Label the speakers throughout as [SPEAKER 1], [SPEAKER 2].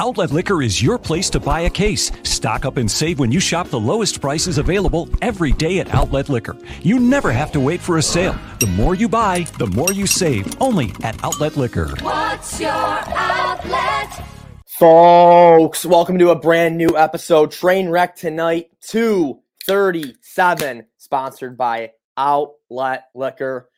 [SPEAKER 1] Outlet Liquor is your place to buy a case. Stock up and save when you shop the lowest prices available every day at Outlet Liquor. You never have to wait for a sale. The more you buy, the more you save. Only at Outlet Liquor.
[SPEAKER 2] What's your outlet?
[SPEAKER 3] Folks, welcome to a brand new episode. Train wreck tonight, 237, sponsored by Outlet Liquor.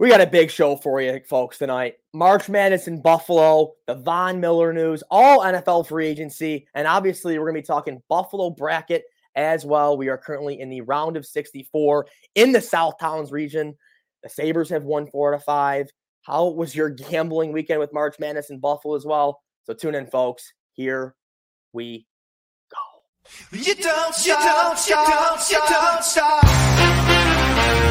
[SPEAKER 3] We got a big show for you, folks, tonight. March Madness in Buffalo, the Von Miller news, all NFL free agency, and obviously we're going to be talking Buffalo bracket as well. We are currently in the round of 64 in the South Towns region. The Sabres have won four out of five. How was your gambling weekend with March Madness in Buffalo as well? So tune in, folks. Here we go.
[SPEAKER 4] You don't you don't you don't you don't stop.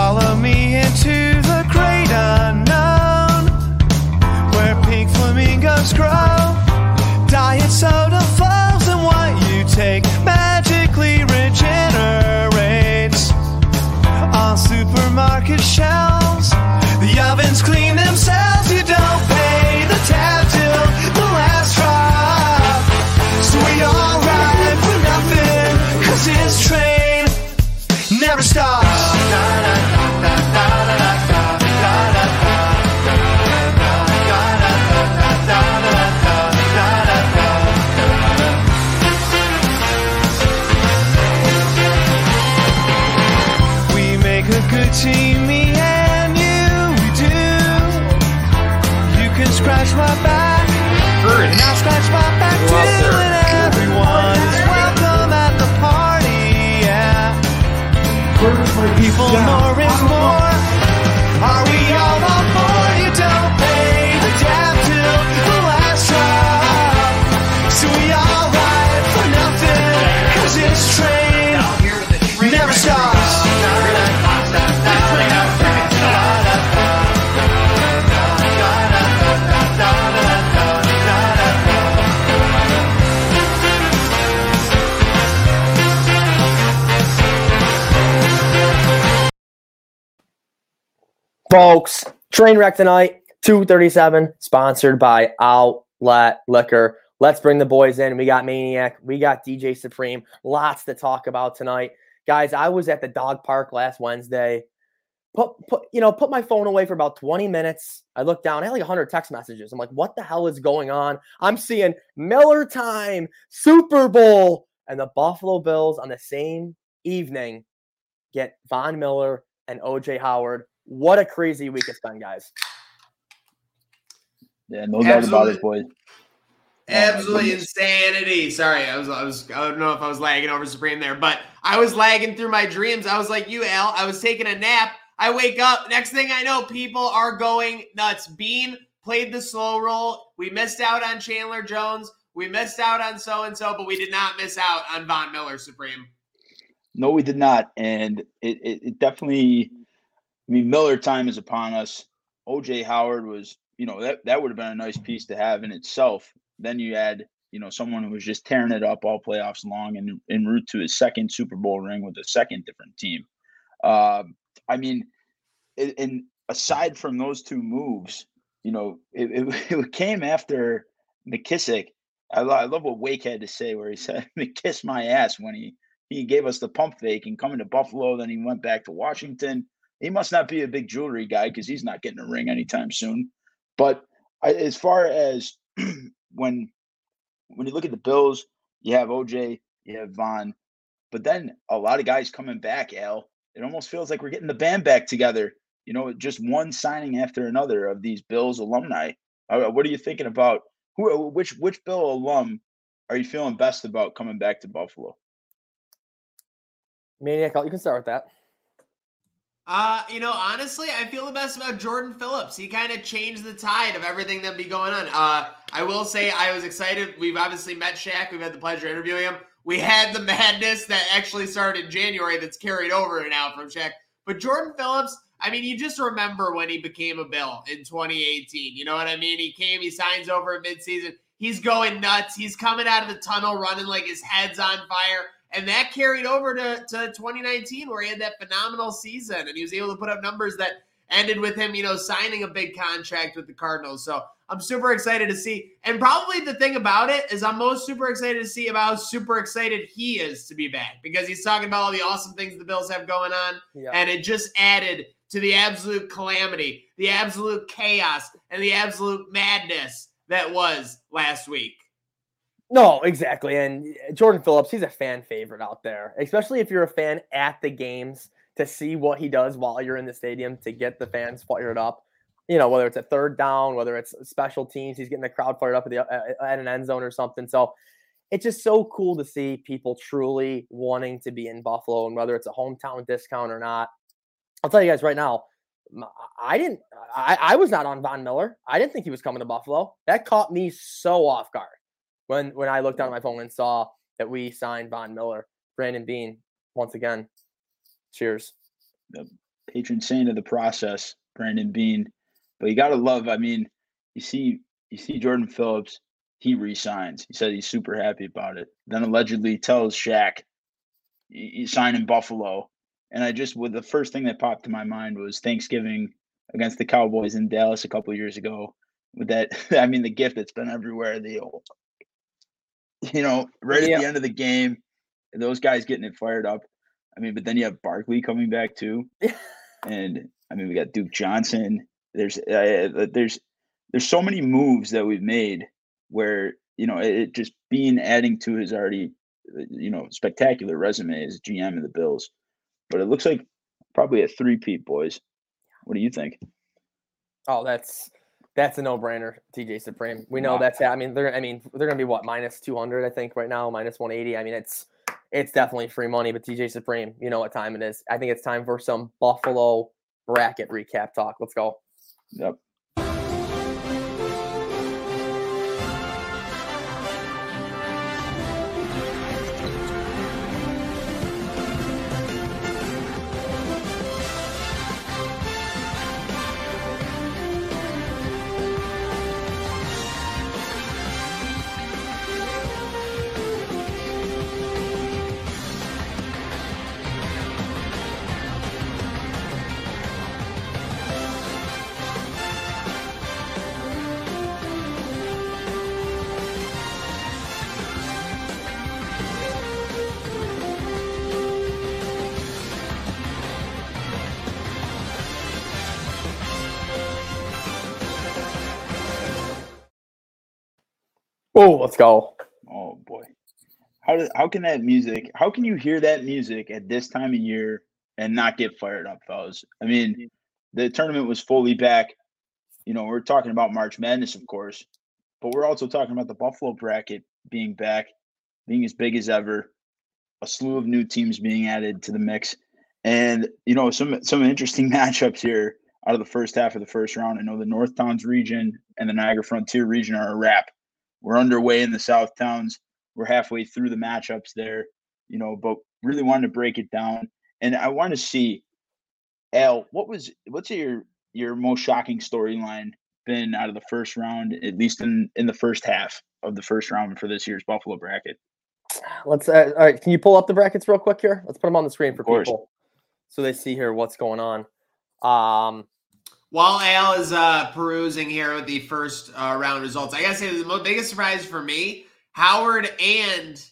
[SPEAKER 4] Follow me into the great unknown, where pink flamingos grow. Diet soda flows and what you take magically regenerates on supermarket shelves. The ovens clean themselves.
[SPEAKER 3] Folks, train wreck tonight, 237, sponsored by Outlet Liquor. Let's bring the boys in. We got Maniac, we got DJ Supreme, lots to talk about tonight. Guys, I was at the dog park last Wednesday. Put, put, you know, put my phone away for about 20 minutes. I looked down, I had like 100 text messages. I'm like, what the hell is going on? I'm seeing Miller time, Super Bowl, and the Buffalo Bills on the same evening get Von Miller and OJ Howard. What a crazy week it's been, guys.
[SPEAKER 5] Yeah, no doubt about it, boys.
[SPEAKER 6] Absolutely
[SPEAKER 5] goodness.
[SPEAKER 6] insanity. Sorry, I was, I was, I don't know if I was lagging over Supreme there, but I was lagging through my dreams. I was like you, Al. I was taking a nap. I wake up. Next thing I know, people are going nuts. Beane played the slow roll. We missed out on Chandler Jones. We missed out on so and so, but we did not miss out on Von Miller Supreme.
[SPEAKER 5] No, we did not, and it, it, it definitely. I mean, Miller time is upon us. OJ Howard was, you know, that that would have been a nice piece to have in itself. Then you add, you know, someone who was just tearing it up all playoffs long and en route to his second Super Bowl ring with a second different team. Um, I mean, and, aside from those two moves, you know, it, it, it came after McKissic. I, I love what Wake had to say, where he said, "Kiss my ass" when he he gave us the pump fake and coming to Buffalo. Then he went back to Washington. He must not be a big jewelry guy because he's not getting a ring anytime soon. But I, as far as when when you look at the Bills, you have OJ, you have Von, but then a lot of guys coming back. Al, it almost feels like we're getting the band back together. You know, just one signing after another of these Bills alumni. Uh, what are you thinking about? Who, which, which Bill alum are you feeling best about coming back to Buffalo?
[SPEAKER 3] Maniac, you can start with that.
[SPEAKER 6] Uh, you know, honestly, I feel the best about Jordan Phillips. He kind of changed the tide of everything that be going on. Uh, I will say I was excited. We've obviously met Shaq. We've had the pleasure interviewing him. We had the madness that actually started in January that's carried over now from Shaq. But Jordan Phillips, I mean, you just remember when he became a Bill in 2018. You know what I mean? He came, he signs over at midseason. He's going nuts. He's coming out of the tunnel running like his head's on fire. And that carried over to, to 2019, where he had that phenomenal season and he was able to put up numbers that ended with him, you know, signing a big contract with the Cardinals. So I'm super excited to see. And probably the thing about it is I'm most super excited to see about how super excited he is to be back because he's talking about all the awesome things the Bills have going on.
[SPEAKER 3] Yeah.
[SPEAKER 6] And it just added to the absolute calamity, the absolute chaos, and the absolute madness that was last week.
[SPEAKER 3] No, exactly. And eh, Jordan Phillips, he's a fan favorite out there, especially if you're a fan at the games to see what he does while you're in the stadium to get the fans fired up. You know, whether it's a third down, whether it's special teams, he's getting the crowd fired up at, the, uh, at an end zone or something. So it's just so cool to see people truly wanting to be in Buffalo and whether it's a hometown discount or not. I'll tell you guys right now, I didn't, I, I was not on Von Miller. I didn't think he was coming to Buffalo. That caught me so off guard when when I looked down at my phone and saw that we signed Von Miller, Brandon Beane. once again. Cheers.
[SPEAKER 5] The patron saint of the process, Brandon Beane. But you gotta love, I mean, you see you see Jordan Phillips, he resigns. He said he's super happy about it. Then allegedly tells Shaq he's signing Buffalo. And I just with the first thing that popped to my mind was Thanksgiving against the Cowboys in Dallas a couple years ago. With that, I mean, the gift that's been everywhere. The you know, right at the end of the game, those guys getting it fired up. I mean, but then you have Barkley coming back too, and I mean, we got Duke Johnson. There's uh, there's there's so many moves that we've made where you know it, just being adding to his already you know spectacular resume as GM of the Bills. But it looks like probably a three-peat, boys. What do you think?
[SPEAKER 3] Oh, that's that's a no-brainer. DJ Supreme. We know wow. that's. I mean, they're. I mean, they're gonna be what minus two hundred, I think, right now, minus one eighty. I mean, it's it's definitely free money. But DJ Supreme, you know what time it is. I think it's time for some Buffalo bracket recap talk. Let's go.
[SPEAKER 5] Yep.
[SPEAKER 3] Oh, let's go.
[SPEAKER 5] Oh boy. How does how can that music how can you hear that music at this time of year and not get fired up, fellas? I mean, the tournament was fully back. You know, we're talking about March Madness, of course, but we're also talking about the Buffalo bracket being back, being as big as ever, a slew of new teams being added to the mix. And you know, some some interesting matchups here out of the first half of the first round. I know the North Towns region and the Niagara Frontier region are a wrap. We're underway in the South Towns. We're halfway through the matchups there, you know, but really wanted to break it down. And I want to see, Al, what was what's your your most shocking storyline been out of the first round, at least in in the first half of the first round for this year's Buffalo bracket?
[SPEAKER 3] Let's uh, all right. Can you pull up the brackets real quick here? Let's put them on the screen for people so they see here what's going on. Um,
[SPEAKER 6] while Al is uh, perusing here with the first uh, round results, I gotta say the most, biggest surprise for me, Howard and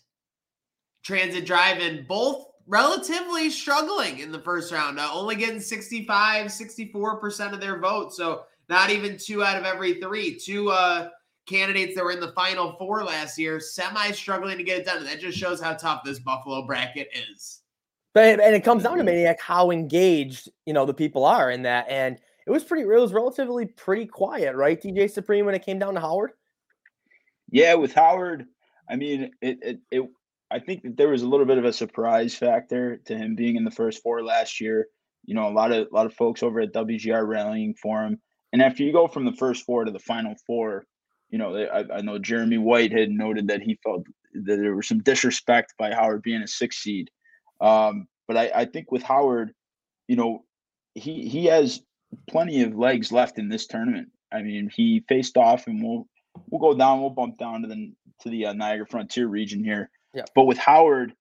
[SPEAKER 6] Transit Drive-In both relatively struggling in the first round, uh, only getting 65, 64% of their votes. So not even two out of every three. Two uh, candidates that were in the final four last year, semi struggling to get it done. And that just shows how tough this Buffalo bracket is.
[SPEAKER 3] But and it comes down to maniac how engaged you know the people are in that and it was pretty it was relatively pretty quiet, right? DJ Supreme when it came down to Howard.
[SPEAKER 5] Yeah, with Howard, I mean, it, it, it I think that there was a little bit of a surprise factor to him being in the first four last year. You know, a lot of a lot of folks over at WGR rallying for him. And after you go from the first four to the final four, you know, I, I know Jeremy White had noted that he felt that there was some disrespect by Howard being a six seed. Um, but I, I think with Howard, you know, he he has plenty of legs left in this tournament. I mean, he faced off, and we'll we'll go down. We'll bump down to the to the uh, Niagara Frontier region here.
[SPEAKER 3] Yeah.
[SPEAKER 5] But with Howard,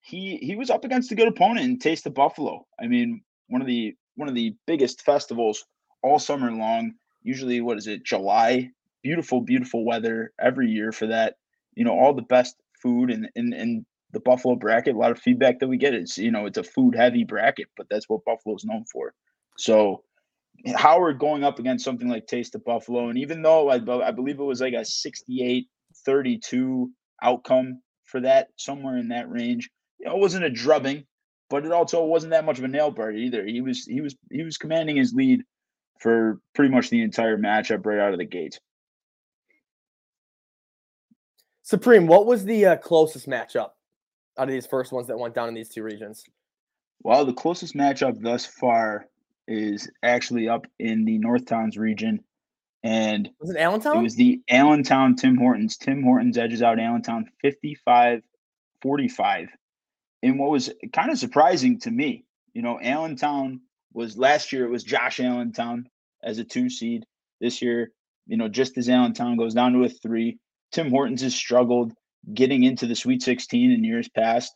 [SPEAKER 5] he he was up against a good opponent in Taste of Buffalo. I mean, one of the one of the biggest festivals all summer long. Usually, what is it, July? Beautiful, beautiful weather every year for that. You know, all the best food and and and the Buffalo bracket. A lot of feedback that we get is, you know, it's a food heavy bracket, but that's what Buffalo is known for. So Howard going up against something like Taste of Buffalo, and even though I, I believe it was like a 68 32 outcome for that, somewhere in that range, you know, it wasn't a drubbing, but it also wasn't that much of a nail biter either. He was he was he was commanding his lead for pretty much the entire matchup right out of the gate.
[SPEAKER 3] Supreme, what was the uh, closest matchup out of these first ones that went down in these two regions?
[SPEAKER 5] Well, the closest matchup thus far is actually up in the North Towns region. And
[SPEAKER 3] was it Allentown?
[SPEAKER 5] It was the Allentown Tim Hortons. Tim Hortons edges out Allentown 55 45. And what was kind of surprising to me, you know, Allentown was last year, it was Josh Allentown as a two seed. This year, you know, just as Allentown goes down to a three, Tim Hortons has struggled getting into the Sweet 16 in years past.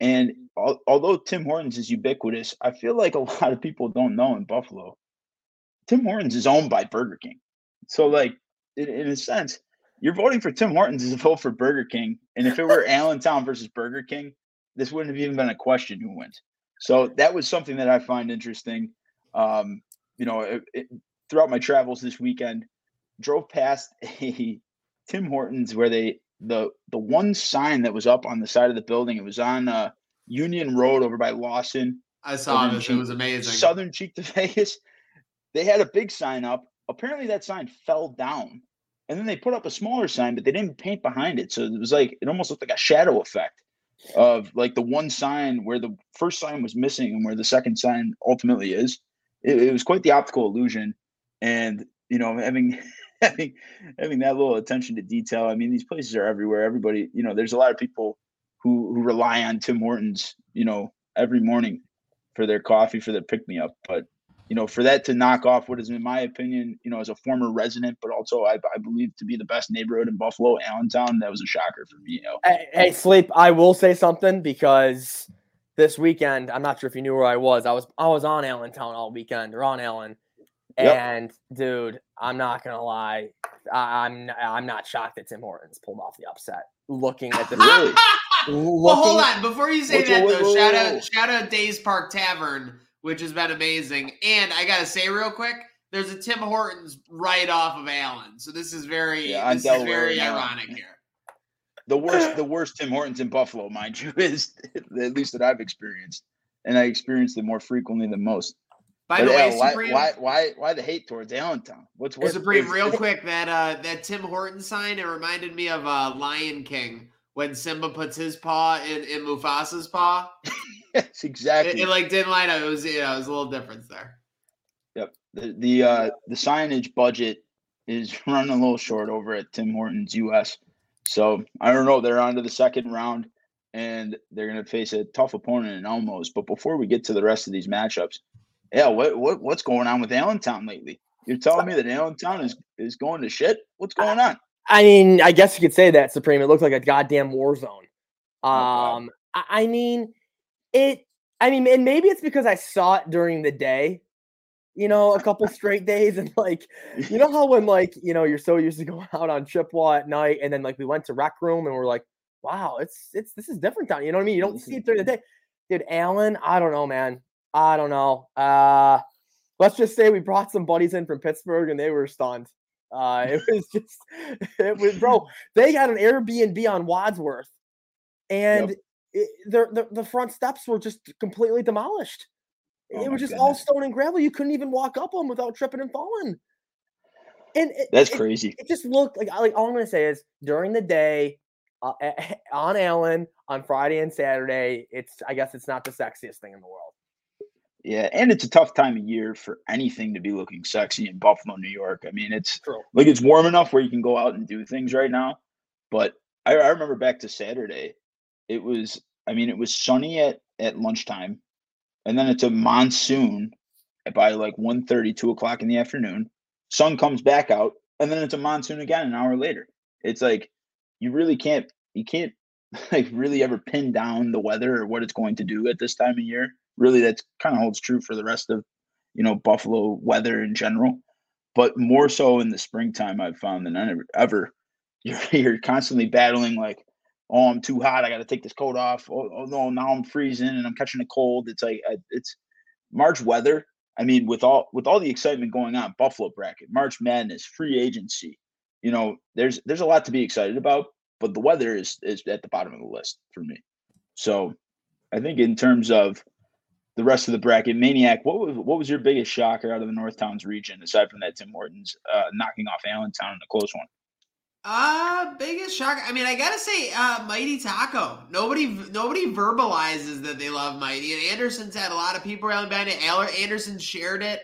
[SPEAKER 5] And al- although Tim Hortons is ubiquitous, I feel like a lot of people don't know in Buffalo, Tim Hortons is owned by Burger King. So, like, in, in a sense, you're voting for Tim Hortons as a vote for Burger King. And if it were Allentown versus Burger King, this wouldn't have even been a question who wins. So that was something that I find interesting. Um, you know, it, it, throughout my travels this weekend, drove past a Tim Hortons where they the the one sign that was up on the side of the building. It was on uh, Union Road over by Lawson.
[SPEAKER 6] I saw this. Cheek, it was amazing.
[SPEAKER 5] Southern Cheek to Vegas. They had a big sign up. Apparently, that sign fell down, and then they put up a smaller sign, but they didn't paint behind it. So it was like it almost looked like a shadow effect of like the one sign where the first sign was missing and where the second sign ultimately is. It, it was quite the optical illusion, and you know, having having having that little attention to detail. I mean, these places are everywhere. Everybody, you know, there's a lot of people who who rely on Tim Hortons, you know, every morning for their coffee, for their pick me up. But you know, for that to knock off what is, in my opinion, you know, as a former resident, but also I, I believe to be the best neighborhood in Buffalo, Allentown, that was a shocker for me. You know?
[SPEAKER 3] hey, hey, sleep. I will say something because this weekend, I'm not sure if you knew where I was. I was I was on Allentown all weekend or on Allen. Yep. And dude, I'm not gonna lie, I, am I'm, I'm not shocked that Tim Hortons pulled off the upset. Looking at the
[SPEAKER 6] really? looking, well, hold on before you say that though. shout out shout out Days Park Tavern, which has been amazing. And I gotta say real quick, there's a Tim Hortons right off of Allen, so this is very yeah, this is very uh, ironic here.
[SPEAKER 5] The worst, the worst Tim Hortons in Buffalo, mind you, is at least that I've experienced, and I experienced it more frequently than most.
[SPEAKER 6] By but the way, why, Supreme,
[SPEAKER 5] why, why, why the hate towards Allentown? What's what?
[SPEAKER 6] Supreme? Real quick, that uh, that Tim Horton sign it reminded me of uh, Lion King when Simba puts his paw in, in Mufasa's paw.
[SPEAKER 5] yes, exactly.
[SPEAKER 6] It, it, like didn't line up. It was you know, it was a little difference there.
[SPEAKER 5] Yep. The the uh, the signage budget is running a little short over at Tim Hortons US. So I don't know. They're on to the second round and they're going to face a tough opponent in Elmos. But before we get to the rest of these matchups, yeah, what, what what's going on with Allentown lately? You're telling me that Allentown is is going to shit? What's going on?
[SPEAKER 3] I mean, I guess you could say that, Supreme. It looks like a goddamn war zone. Oh, um, oh, I mean, it. I mean, and maybe it's because I saw it during the day, you know, a couple straight days, and like, you know how when like you know you're so used to going out on Chippewa at night, and then like we went to rec room and we're like, wow, it's it's this is different down. You know what I mean? You don't see it during the day, dude. Allen, I don't know, man. I don't know. Uh, let's just say we brought some buddies in from Pittsburgh and they were stunned. Uh, it was just, it was, bro. They had an Airbnb on Wadsworth, and yep. it, the, the the front steps were just completely demolished. Oh it was just goodness. all stone and gravel. You couldn't even walk up them without tripping and falling. And it,
[SPEAKER 5] that's
[SPEAKER 3] it,
[SPEAKER 5] crazy.
[SPEAKER 3] It, just looked like like all I'm gonna say is during the day uh, on Allen on Friday and Saturday. It's I guess it's not the sexiest thing in the world.
[SPEAKER 5] Yeah, and it's a tough time of year for anything to be looking sexy in Buffalo, New York. I mean, it's True. like it's warm enough where you can go out and do things right now. But I, I remember back to Saturday, it was I mean, it was sunny at at lunchtime, and then it's a monsoon by like 1 2 o'clock in the afternoon. Sun comes back out, and then it's a monsoon again an hour later. It's like you really can't you can't like really ever pin down the weather or what it's going to do at this time of year really that kind of holds true for the rest of you know, Buffalo weather in general, but more so in the springtime, I've found than ever. ever. You're, you're constantly battling like, oh, I'm too hot. I got to take this coat off. Oh, oh, no, now I'm freezing and I'm catching a cold. It's like it's March weather. I mean, with all with all the excitement going on, Buffalo bracket, March Madness, free agency. You know, there's there's a lot to be excited about, but the weather is is at the bottom of the list for me. So, I think in terms of the rest of the bracket, Maniac, what was what was your biggest shocker out of the North Towns region aside from that Tim Hortons uh, knocking off Allentown in a close one?
[SPEAKER 6] Uh, biggest shocker. I mean, I gotta say, uh, Mighty Taco. Nobody, nobody verbalizes that they love Mighty. And Anderson's had a lot of people around behind it. Anderson shared it,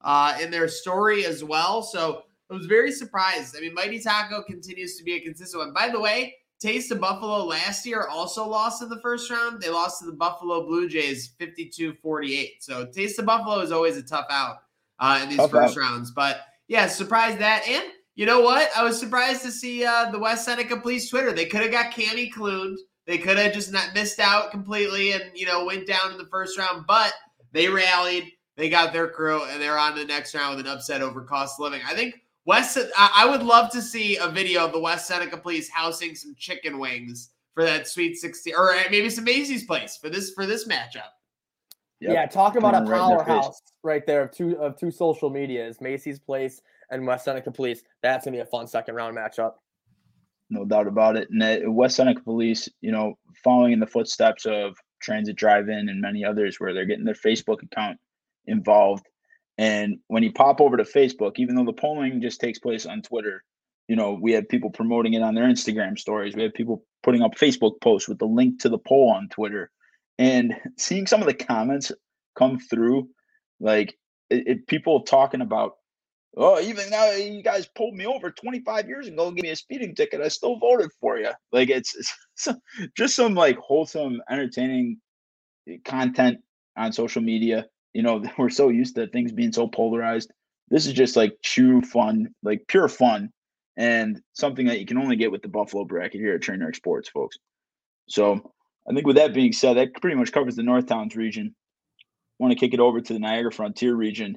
[SPEAKER 6] uh, in their story as well. So I was very surprised. I mean, Mighty Taco continues to be a consistent one. By the way, Taste of Buffalo last year also lost in the first round. They lost to the Buffalo Blue Jays 52-48. So Taste of Buffalo is always a tough out uh, in these tough first out. rounds. But yeah, surprised that and you know what? I was surprised to see uh, the West Seneca Police Twitter. They could have got Cami Clune. They could have just not missed out completely and you know went down in the first round, but they rallied. They got their crew and they're on to the next round with an upset over cost of living. I think West. I would love to see a video of the West Seneca Police housing some chicken wings for that Sweet Sixty, or uh, maybe some Macy's place for this for this matchup.
[SPEAKER 3] Yep. Yeah, talk about a powerhouse right, right there of two of two social medias, Macy's Place and West Seneca Police. That's gonna be a fun second round matchup.
[SPEAKER 5] No doubt about it. And uh, West Seneca Police, you know, following in the footsteps of Transit Drive-In and many others, where they're getting their Facebook account involved. And when you pop over to Facebook, even though the polling just takes place on Twitter, you know, we have people promoting it on their Instagram stories. We have people putting up Facebook posts with the link to the poll on Twitter. And seeing some of the comments come through, like it, it, people talking about oh, even now you guys pulled me over 25 years ago and gave me a speeding ticket. I still voted for you. Like it's, it's just some like wholesome, entertaining eh, content on social media. You know, we're so used to things being so polarized. This is just like true fun, like pure fun, and something that you can only get with the Buffalo bracket here at Trainwreck Sports, folks. So I think with that being said, that pretty much covers the North Towns region. Want to kick it over to the Niagara Frontier region.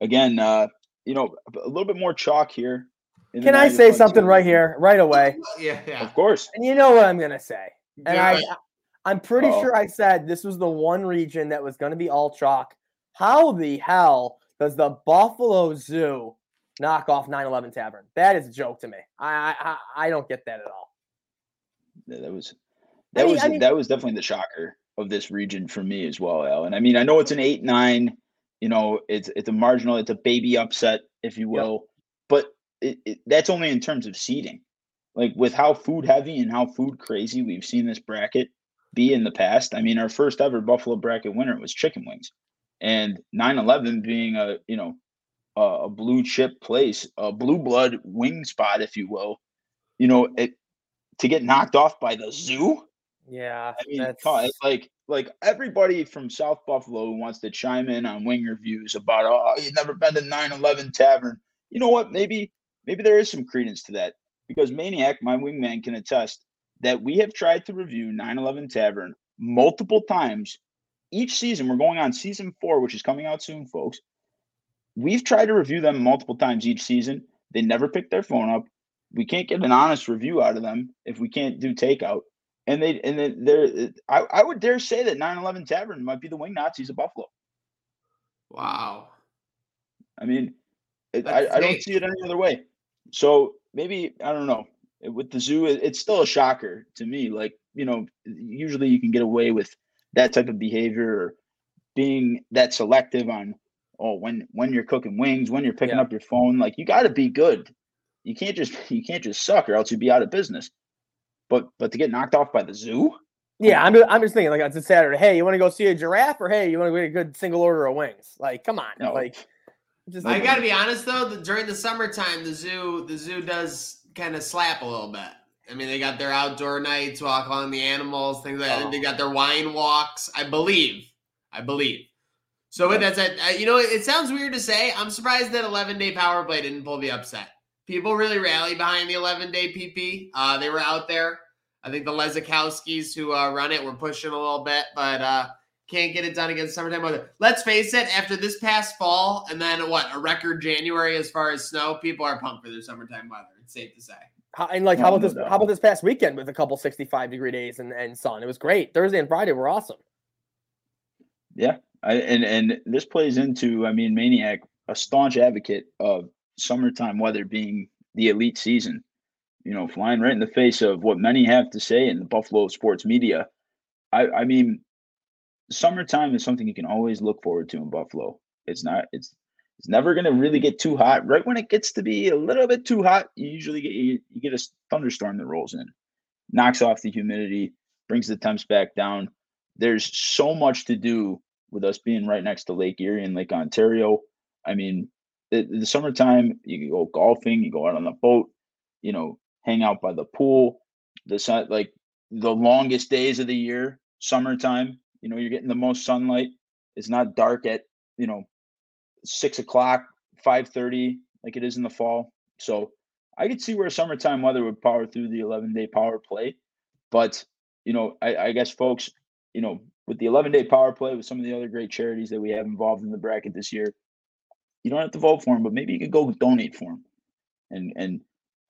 [SPEAKER 5] Again, uh, you know, a little bit more chalk here.
[SPEAKER 3] Can I say something right here, right away?
[SPEAKER 6] Yeah, yeah.
[SPEAKER 5] Of course.
[SPEAKER 3] And you know what I'm gonna say. And yeah. I I'm pretty Uh-oh. sure I said this was the one region that was gonna be all chalk. How the hell does the Buffalo Zoo knock off 911 Tavern? That is a joke to me. I I, I don't get that at all.
[SPEAKER 5] Yeah, that was that I mean, was I mean, that was definitely the shocker of this region for me as well, Al. And I mean, I know it's an eight nine you know, it's it's a marginal, it's a baby upset, if you will. Yep. But it, it, that's only in terms of seeding. Like with how food heavy and how food crazy we've seen this bracket be in the past. I mean, our first ever Buffalo bracket winner was chicken wings, and 9/11 being a you know a, a blue chip place, a blue blood wing spot, if you will. You know, it to get knocked off by the zoo.
[SPEAKER 3] Yeah,
[SPEAKER 5] I mean, that's... like like everybody from South Buffalo who wants to chime in on wing reviews about oh you've never been to 9-11 Tavern. You know what? Maybe maybe there is some credence to that because Maniac, my wingman, can attest that we have tried to review 9-11 Tavern multiple times each season. We're going on season four, which is coming out soon, folks. We've tried to review them multiple times each season. They never pick their phone up. We can't get an honest review out of them if we can't do takeout and they and then there I, I would dare say that 9-11 tavern might be the wing nazis of buffalo
[SPEAKER 6] wow
[SPEAKER 5] i mean it, I, I don't see it any other way so maybe i don't know with the zoo it's still a shocker to me like you know usually you can get away with that type of behavior or being that selective on oh when when you're cooking wings when you're picking yeah. up your phone like you got to be good you can't just you can't just suck or else you'd be out of business but but to get knocked off by the zoo?
[SPEAKER 3] Yeah, I'm, I'm just thinking like it's a Saturday. Hey, you want to go see a giraffe, or hey, you want to get a good single order of wings? Like, come on, no. like.
[SPEAKER 6] Just I got to be honest though, the, during the summertime, the zoo the zoo does kind of slap a little bit. I mean, they got their outdoor nights, walk on the animals, things like oh. that. They got their wine walks, I believe. I believe. So with that said, you know, it sounds weird to say. I'm surprised that 11 day power play didn't pull the upset people really rally behind the 11 day PP. Uh, they were out there. I think the Lezakowskis who uh, run it were pushing a little bit, but uh, can't get it done against summertime weather. Let's face it, after this past fall and then what a record January as far as snow, people are pumped for their summertime weather. It's safe to say.
[SPEAKER 3] How, and like, how about
[SPEAKER 5] no
[SPEAKER 3] this? How about this past weekend with a couple sixty-five degree days and, and sun? It was great. Thursday and Friday were awesome.
[SPEAKER 5] Yeah, I, and and this plays into, I mean, Maniac, a staunch advocate of summertime weather being the elite season. You know, flying right in the face of what many have to say in the Buffalo sports media. I, I mean, summertime is something you can always look forward to in Buffalo. It's not. It's it's never going to really get too hot. Right when it gets to be a little bit too hot, you usually get you, you get a thunderstorm that rolls in, knocks off the humidity, brings the temps back down. There's so much to do with us being right next to Lake Erie and Lake Ontario. I mean, the, the summertime, you go golfing, you go out on the boat, you know, hang out by the pool. The sun, like the longest days of the year, summertime, you know, you're getting the most sunlight. It's not dark at, you know, six o'clock, five thirty, like it is in the fall. So I could see where summertime weather would power through the 11 day power play. But, you know, I, I guess folks, you know, with the 11 day power play, with some of the other great charities that we have involved in the bracket this year, you don't have to vote for them, but maybe you could go donate for them and, and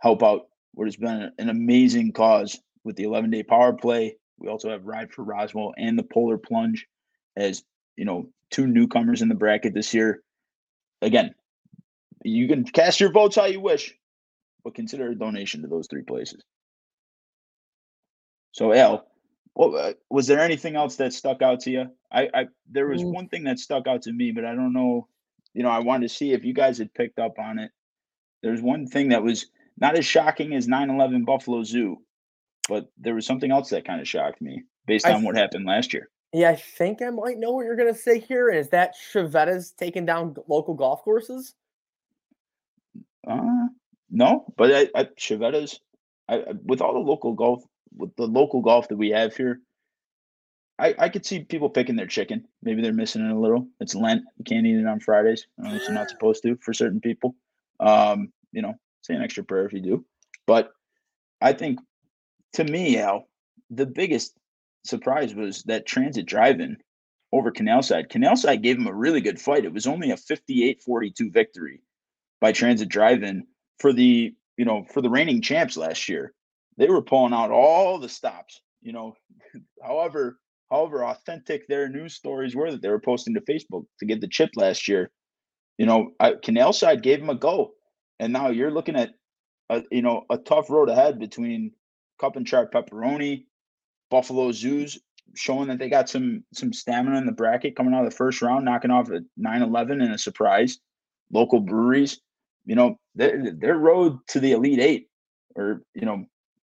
[SPEAKER 5] help out what has been an amazing cause with the 11 day power play. We also have Ride for Roswell and the Polar Plunge as, you know, two newcomers in the bracket this year. Again, you can cast your votes how you wish, but consider a donation to those three places. So, Al, what uh, was there anything else that stuck out to you? I, I there was
[SPEAKER 3] Mm.
[SPEAKER 5] one thing that stuck out to me, but I don't know. You know, I wanted to see if you guys had picked up on it. There's one thing that was not as shocking as 9/11 Buffalo Zoo, but there was something else that kind of shocked me based on what happened last year.
[SPEAKER 3] Yeah, I think I might know what you're gonna say here. Is that Chiavetta's taking down local golf courses?
[SPEAKER 5] Uh, no, but I, I Chiavetta's, I, I with all the local golf, with the local golf that we have here, I, I could see people picking their chicken. Maybe they're missing it a little. It's Lent. You can't eat it on Fridays. Uh, it's not supposed to for certain people. Um, you know, say an extra prayer if you do. But I think, to me, Al, the biggest surprise was that Transit Drive-In over Canal Side. Canal Side gave him a really good fight. It was only a 58-42 victory by Transit Drive-In for the you know for the reigning champs last year. They were pulling out all the stops. You know, however however authentic their news stories were that they were posting to Facebook to get the chip last year. You know, I, Canal Side gave him a go, and now you're looking at a you know a tough road ahead between Cup and Char Pepperoni, Buffalo Zoos showing that they got some some stamina in the bracket coming out of the first round, knocking off a 9-11 and a surprise. Local breweries, you know, their their road to the Elite Eight, or you know,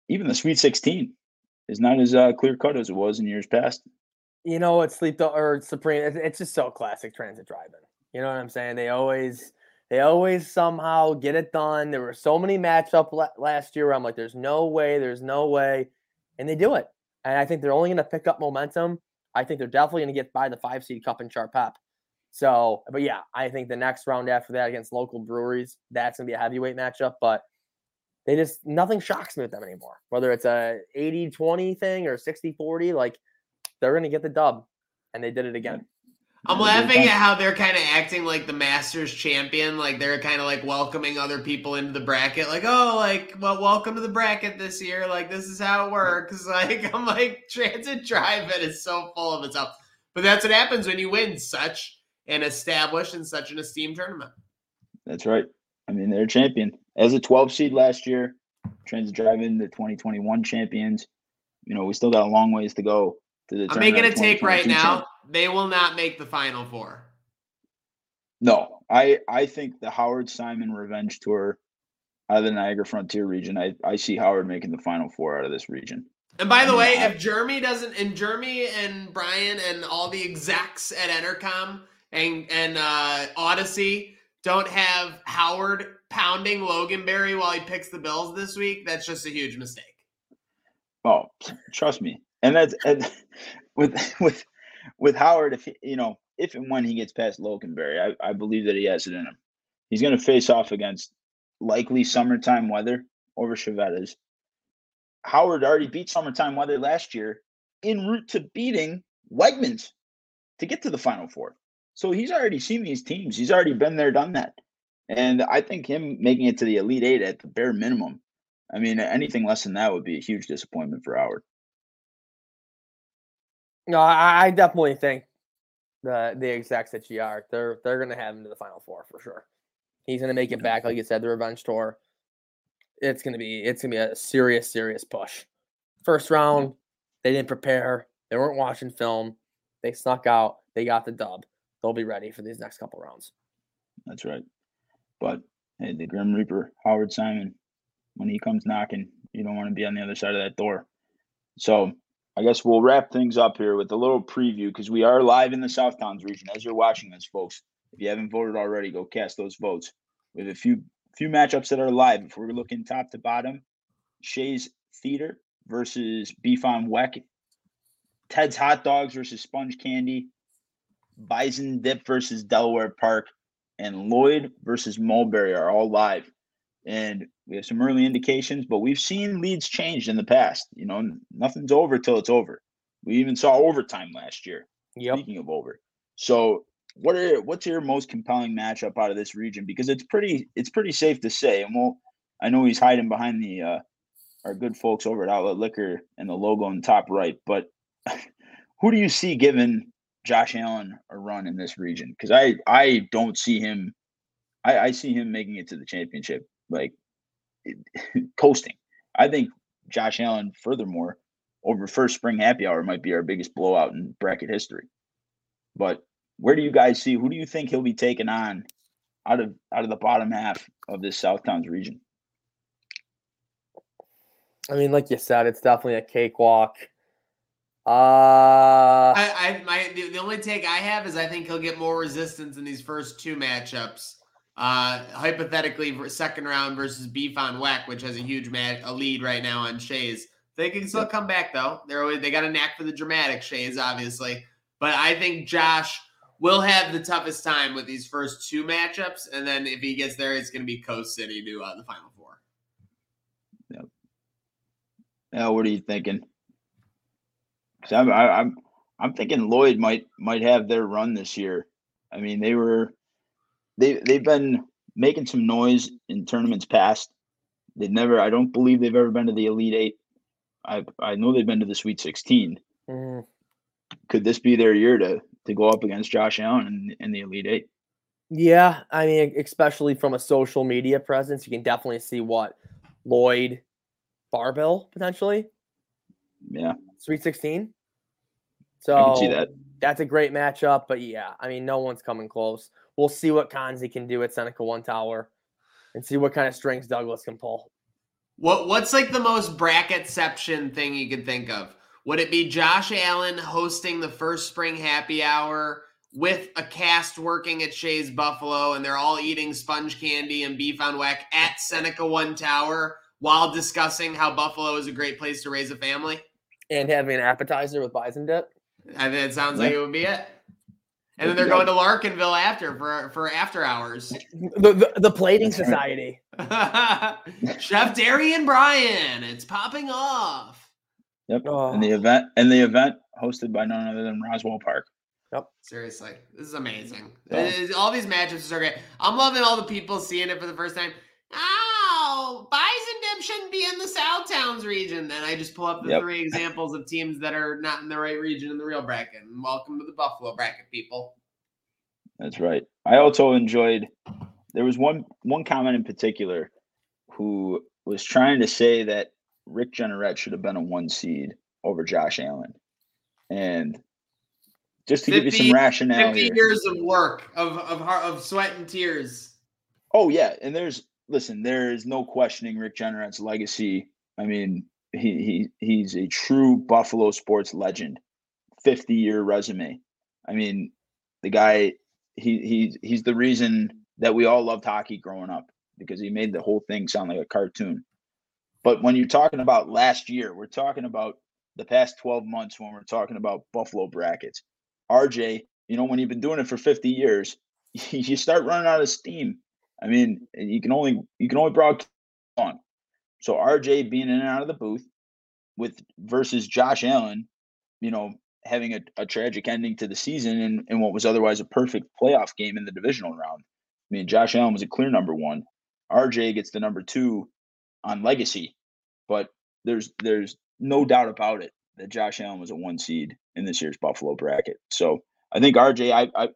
[SPEAKER 5] even the Sweet 16, is not as uh, clear cut as it was in years past.
[SPEAKER 3] You know, it's sleep or Supreme. It's, just so classic Transit Drive-In. You know what I'm saying? They always, they always somehow get it done. There were so many matchup last year. I'm like, there's no way, there's no way, and they do it. And I think they're only going to pick up momentum. I think they're definitely going to get by the five seed Cup and Char Pep. So, but yeah, I think the next round after that against local breweries, that's going to be a heavyweight matchup. But they just nothing shocks me with them anymore. Whether it's a 80-20 thing or 60-40, like they're going to get the dub, and they did it again.
[SPEAKER 6] I'm laughing at how they're kind of acting like the Masters champion. Like they're kind of like welcoming other people into the bracket. Like, oh, like, well, welcome to the bracket this year. Like, this is how it works. Like, I'm like, Transit Drive-In is so full of itself. But that's what happens when you win such an established and such an esteemed tournament.
[SPEAKER 5] That's right. I mean, they're a champion as a 12 seed last year. Transit Drive-In, the 2021 champions. You know, we still got a long ways to go to the.
[SPEAKER 6] I'm making a take right now.
[SPEAKER 5] champ.
[SPEAKER 6] They will not make the final four.
[SPEAKER 5] No, I I think the Howard Simon Revenge Tour out of the Niagara Frontier region. I I see Howard making the final four out of this region.
[SPEAKER 6] And by the
[SPEAKER 5] I mean,
[SPEAKER 6] way,
[SPEAKER 5] I-
[SPEAKER 6] if Jeremy doesn't, and Jeremy and Brian and all the execs at Entercom and and uh, Audacy don't have Howard pounding Loganberry while he picks the Bills this week, that's just a huge mistake.
[SPEAKER 5] Oh, trust me. And that's and with with with Howard. If you know, if and when he gets past Loganberry, I, I believe that he has it in him. He's going to face off against likely summertime weather over Chiavetta's. Howard already beat summertime weather last year en route to beating Wegmans. to get to the Final Four. So he's already seen these teams. He's already been there, done that. And I think him making it to the Elite Eight at the bare minimum, I mean, anything less than that would be a huge disappointment for Howard.
[SPEAKER 3] No, I, I definitely think the the execs at GR they're they're gonna have him to the Final Four for sure. He's gonna make it back, like you said, the revenge tour. It's gonna be it's gonna be a serious serious push. First round, they didn't prepare. They weren't watching film. They snuck out. They got the dub. They'll be ready for these next couple rounds.
[SPEAKER 5] That's right. But hey, the Grim Reaper, Howard Simon, when he comes knocking, you don't want to be on the other side of that door. So I guess we'll wrap things up here with a little preview because we are live in the South Towns region. As you're watching this, folks, if you haven't voted already, go cast those votes. We have a few few matchups that are live. If we're looking top to bottom, Shea's Theater versus Beef on Weck, Ted's Hot Dogs versus Sponge Candy, Bison Dip versus Delaware Park, and Lloyd versus Mulberry are all live. And we have some early indications, but we've seen leads change in the past. You know, nothing's over till it's over. We even saw overtime last year.
[SPEAKER 3] Yep.
[SPEAKER 5] Speaking of over, so what are what's your most compelling matchup out of this region? Because it's pretty it's pretty safe to say, and we'll I know he's hiding behind the uh, our good folks over at Outlet Liquor and the logo in the top right, but who do you see giving Josh Allen a run in this region? Because I I don't see him. I, I see him making it to the championship like coasting. I think Josh Allen, furthermore, over first spring happy hour might be our biggest blowout in bracket history. But where do you guys see who do you think he'll be taking on out of out of the bottom half of this South Towns region?
[SPEAKER 3] I mean, like you said, it's definitely a cakewalk. Uh
[SPEAKER 6] I, I my the, the only take I have is I think he'll get more resistance in these first two matchups. Uh, hypothetically, second round versus Beef on Weck, which has a huge match, a lead right now on Shea's. They can still come back though. They're always, they got a knack for the dramatic Shea's, obviously. But I think Josh will have the toughest time with these first two matchups, and then if he gets there, it's going to be Coast City to uh, the Final Four.
[SPEAKER 5] Yeah, what are you thinking? I'm I, I'm I'm thinking Lloyd might might have their run this year. I mean, they were they they've been making some noise in tournaments past. They've never I don't believe they've ever been to the Elite Eight. I I know they've been to the Sweet Sixteen.
[SPEAKER 3] mm,
[SPEAKER 5] Could this be their year to to go up against Josh Allen in, in the Elite Eight?
[SPEAKER 3] yeah, I mean, especially from a social media presence, you can definitely see what Lloyd Barbell potentially
[SPEAKER 5] Yeah,
[SPEAKER 3] Sweet 16.
[SPEAKER 5] I
[SPEAKER 3] So
[SPEAKER 5] can see that.
[SPEAKER 3] that's a great matchup, but yeah, I mean, no one's coming close. We'll see what Konzi can do at Seneca One Tower and see what kind of strings Douglas can pull.
[SPEAKER 6] What what's like the most bracketception thing you could think of? Would it be Josh Allen hosting the first spring happy hour with a cast working at Shea's Buffalo and they're all eating sponge candy and beef on weck at Seneca One Tower while discussing how Buffalo is a great place to raise a family?
[SPEAKER 3] And having an appetizer with bison dip.
[SPEAKER 6] I think it sounds like it would be it. And then they're going to Larkinville after for for after hours.
[SPEAKER 3] The, the, the plating
[SPEAKER 5] That's right.
[SPEAKER 3] society.
[SPEAKER 6] Chef Darian Bryan, it's popping off.
[SPEAKER 5] Yep.
[SPEAKER 3] Oh.
[SPEAKER 5] And the event and the event hosted by none other than Roswell Park. Yep.
[SPEAKER 6] Seriously, this is amazing.
[SPEAKER 5] Yeah.
[SPEAKER 6] All these matchups are great. I'm loving all the people seeing it for the first time. Ah, Oh, Bison Dip shouldn't be in the South Towns region. Then I just pull up the
[SPEAKER 5] Yep.
[SPEAKER 6] three examples of teams that are not in the right region in the real bracket. And welcome to the Buffalo bracket, people.
[SPEAKER 5] That's right. I also enjoyed. There was one one comment in particular who was trying to say that Rick Jeanneret should have been a one seed over Josh Allen, and just to give you some rationale
[SPEAKER 6] 50
[SPEAKER 5] here.
[SPEAKER 6] years of work, of of of sweat and tears.
[SPEAKER 5] Oh yeah, and there's listen, there is no questioning Rick Jeanneret's legacy. I mean, he he he's a true Buffalo sports legend. 50 year resume. I mean, the guy he he's he's the reason that we all loved hockey growing up because he made the whole thing sound like a cartoon. But when you're talking about last year, we're talking about the past 12 months when we're talking about Buffalo brackets. RJ, you know, when you've been doing it for 50 years, you start running out of steam. I mean, you can only you can only broadcast on. So RJ being in and out of the booth with versus Josh Allen, you know, having a, a tragic ending to the season in, in what was otherwise a perfect playoff game in the divisional round. I mean, Josh Allen was a clear number one. RJ gets the number two on legacy, but there's there's no doubt about it that Josh Allen was a one seed in this year's Buffalo bracket. So I think RJ, I I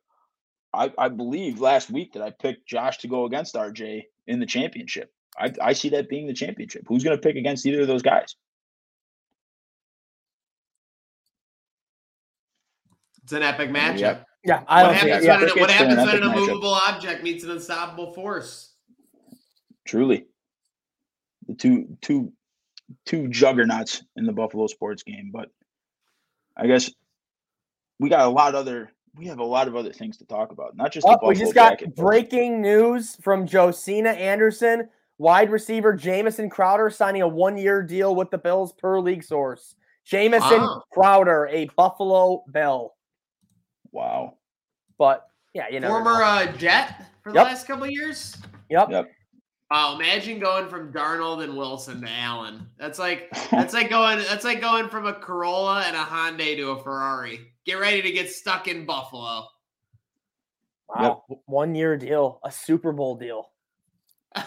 [SPEAKER 5] I, I believe last week that I picked Josh to go against RJ in the championship. I, I see that being the championship. Who's going to pick against either of those guys?
[SPEAKER 6] It's an epic matchup.
[SPEAKER 5] Yep.
[SPEAKER 3] Yeah, I
[SPEAKER 6] What
[SPEAKER 3] don't
[SPEAKER 6] happens,
[SPEAKER 3] Yeah,
[SPEAKER 6] when,
[SPEAKER 5] think
[SPEAKER 6] an- what
[SPEAKER 5] it's an
[SPEAKER 6] when an
[SPEAKER 5] epic matchup.
[SPEAKER 6] immovable object meets an unstoppable force?
[SPEAKER 5] Truly, the two two two juggernauts in the Buffalo sports game. But I guess we got a lot of other. We have a lot of other things to talk about, not just
[SPEAKER 3] Oh,
[SPEAKER 5] Buffalo
[SPEAKER 3] we just got
[SPEAKER 5] bracket, but-
[SPEAKER 3] breaking news from Josina Anderson. Wide receiver Jamison Crowder signing a one-year deal with the Bills per league source. Jamison
[SPEAKER 6] Wow.
[SPEAKER 3] Crowder, a Buffalo Bill.
[SPEAKER 5] Wow.
[SPEAKER 3] But yeah, you know.
[SPEAKER 6] Former uh, Jet for the
[SPEAKER 3] Yep.
[SPEAKER 6] last couple of years.
[SPEAKER 3] Yep.
[SPEAKER 5] Yep.
[SPEAKER 6] Wow, imagine going from Darnold and Wilson to Allen. That's like that's like going that's like going from a Corolla and a Hyundai to a Ferrari. Get ready to get stuck in Buffalo.
[SPEAKER 3] Wow. One year deal, a Super Bowl deal.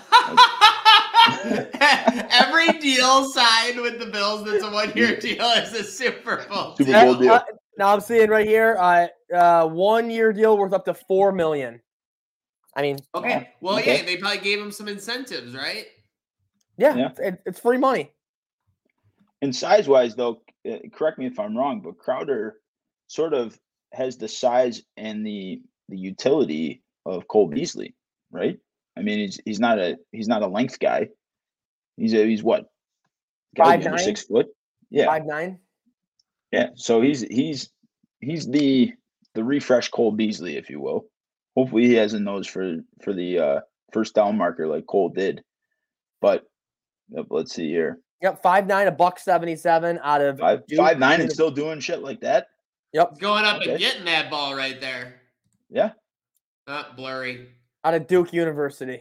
[SPEAKER 6] Every deal signed with the Bills that's a one year deal is a Super Bowl.
[SPEAKER 5] Super. Bowl deal.
[SPEAKER 3] Uh, now I'm seeing right here, uh, uh, one year deal worth up to four million. I mean,
[SPEAKER 6] Okay. Well,
[SPEAKER 5] Okay.
[SPEAKER 6] yeah, they probably gave him some incentives, right?
[SPEAKER 3] yeah,
[SPEAKER 5] Yeah.
[SPEAKER 3] It, it's free money.
[SPEAKER 5] And size wise, though, uh, correct me if I'm wrong, but Crowder sort of has the size and the the utility of Cole Beasley, right? I mean, he's he's not a he's not a length guy. He's a he's what? Gotta
[SPEAKER 3] Five nine?
[SPEAKER 5] six foot. Yeah,
[SPEAKER 3] Five nine.
[SPEAKER 5] yeah. So he's he's he's the the refresh Cole Beasley, if you will. Hopefully, he has a nose for for the uh, first down marker like Cole did. But uh, let's see here.
[SPEAKER 3] Yep, five nine, a buck seventy seven out of
[SPEAKER 5] Five
[SPEAKER 3] Duke
[SPEAKER 5] five nine and still doing shit like that.
[SPEAKER 3] Yep,
[SPEAKER 6] Going up
[SPEAKER 5] Okay.
[SPEAKER 6] and getting that ball right there.
[SPEAKER 5] Yeah.
[SPEAKER 6] Uh, blurry.
[SPEAKER 3] out of Duke University.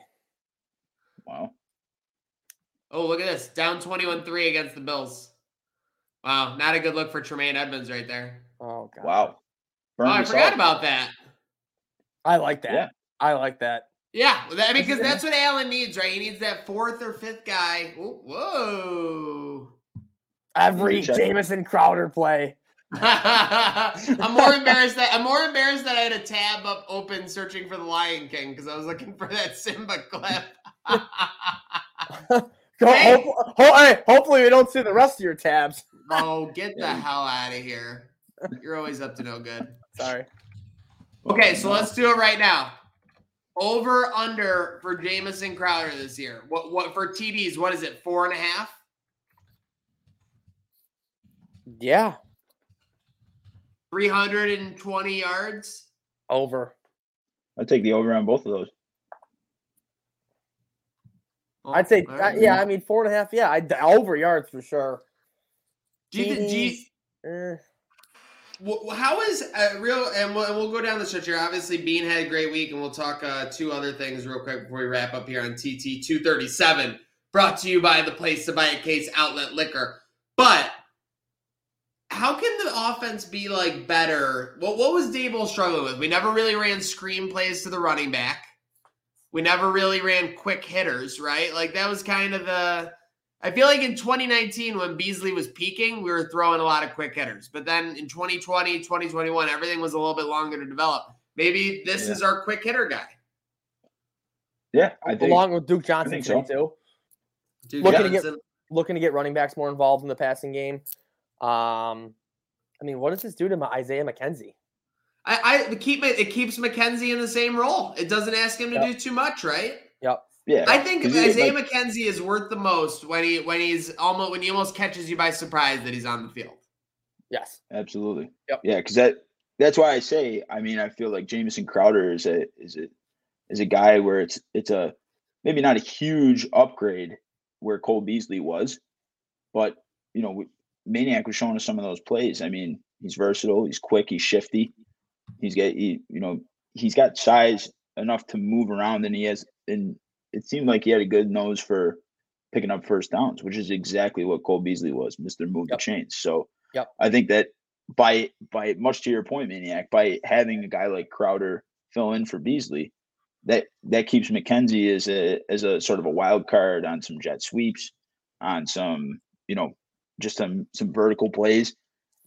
[SPEAKER 5] Wow.
[SPEAKER 6] Oh, look at this. Down 21 3 against the Bills. Wow. Not a good look for Tremaine Edmunds right there.
[SPEAKER 3] Oh god.
[SPEAKER 5] Wow.
[SPEAKER 6] Oh, I forgot
[SPEAKER 5] out.
[SPEAKER 6] about that.
[SPEAKER 3] I like that.
[SPEAKER 5] Yeah.
[SPEAKER 3] I like that.
[SPEAKER 6] Yeah, well, that- because that's what Allen needs, right? He needs that fourth or fifth guy. Whoa. whoa.
[SPEAKER 3] Every. Jamison Crowder play.
[SPEAKER 6] I'm more embarrassed that I'm more embarrassed that I had a tab up open searching for the Lion King because I was looking for that Simba clip.
[SPEAKER 3] Go,
[SPEAKER 6] Hey.
[SPEAKER 3] hope, ho- hey, hopefully we don't see the rest of your tabs.
[SPEAKER 6] oh, get the hell out of here! You're always up to no good.
[SPEAKER 3] Sorry.
[SPEAKER 6] Okay, so let's do it right now. Over under for Jamison Crowder this year. What what for TDs? What is it? Four and a half?
[SPEAKER 3] Yeah.
[SPEAKER 6] 320 yards?
[SPEAKER 3] Over.
[SPEAKER 5] I take the over on both of those.
[SPEAKER 6] Oh,
[SPEAKER 3] I'd say,
[SPEAKER 6] all
[SPEAKER 3] uh, yeah, I mean, four and a half. Yeah, I'd, over yards for sure.
[SPEAKER 6] Do you, thi- do you,
[SPEAKER 3] TDs,
[SPEAKER 6] Wh- How is uh, real? And we'll, and we'll go down the stretch here. Obviously, Beane had a great week, and we'll talk uh, two other things real quick before we wrap up here on TT two thirty seven. Brought to you by the place to buy a case outlet liquor. But how can the offense be like better? What what was Daboll struggling with? We never really ran screen plays to the running back. We never really ran quick hitters, right? Like that was kind of the I feel like in 2019, when Beasley was peaking, we were throwing a lot of quick hitters. But then in 2020, 2021, everything was a little bit longer to develop. Maybe this
[SPEAKER 5] Yeah.
[SPEAKER 6] is our quick hitter guy.
[SPEAKER 5] Yeah, I think.
[SPEAKER 3] along with Duke Johnson
[SPEAKER 5] so.
[SPEAKER 3] too.
[SPEAKER 6] Dude
[SPEAKER 3] Looking to get-
[SPEAKER 6] Johnson.
[SPEAKER 3] Looking to get running backs more involved in the passing game. Um, I mean, what does this do to my Isaiah McKenzie?
[SPEAKER 6] I, I keep it. It keeps McKenzie in the same role. It doesn't ask him to
[SPEAKER 3] Yep.
[SPEAKER 6] do too much, right?
[SPEAKER 3] Yep.
[SPEAKER 5] Yeah,
[SPEAKER 6] I think
[SPEAKER 5] he-
[SPEAKER 6] Isaiah
[SPEAKER 5] like,
[SPEAKER 6] McKenzie is worth the most when he when he's almost when he almost catches you by surprise that he's on the field.
[SPEAKER 3] Yes.
[SPEAKER 5] absolutely.
[SPEAKER 3] Yep.
[SPEAKER 5] Yeah, because that that's why I say. I mean, I feel like Jamison Crowder is a is a is a guy where it's it's a maybe not a huge upgrade where Cole Beasley was, but you know, Maniac was showing us some of those plays. I mean, he's versatile, he's quick, he's shifty, he's got he, you know he's got size enough to move around, and he has and it seemed like he had a good nose for picking up first downs, which is exactly what Cole Beasley was, Mister Move
[SPEAKER 3] Yep.
[SPEAKER 5] the Chains. So
[SPEAKER 3] Yep.
[SPEAKER 5] I think that by by much to your point, Maniac, by having a guy like Crowder fill in for Beasley, that that keeps McKenzie as a as a sort of a wild card on some jet sweeps, on some you know just some some vertical plays,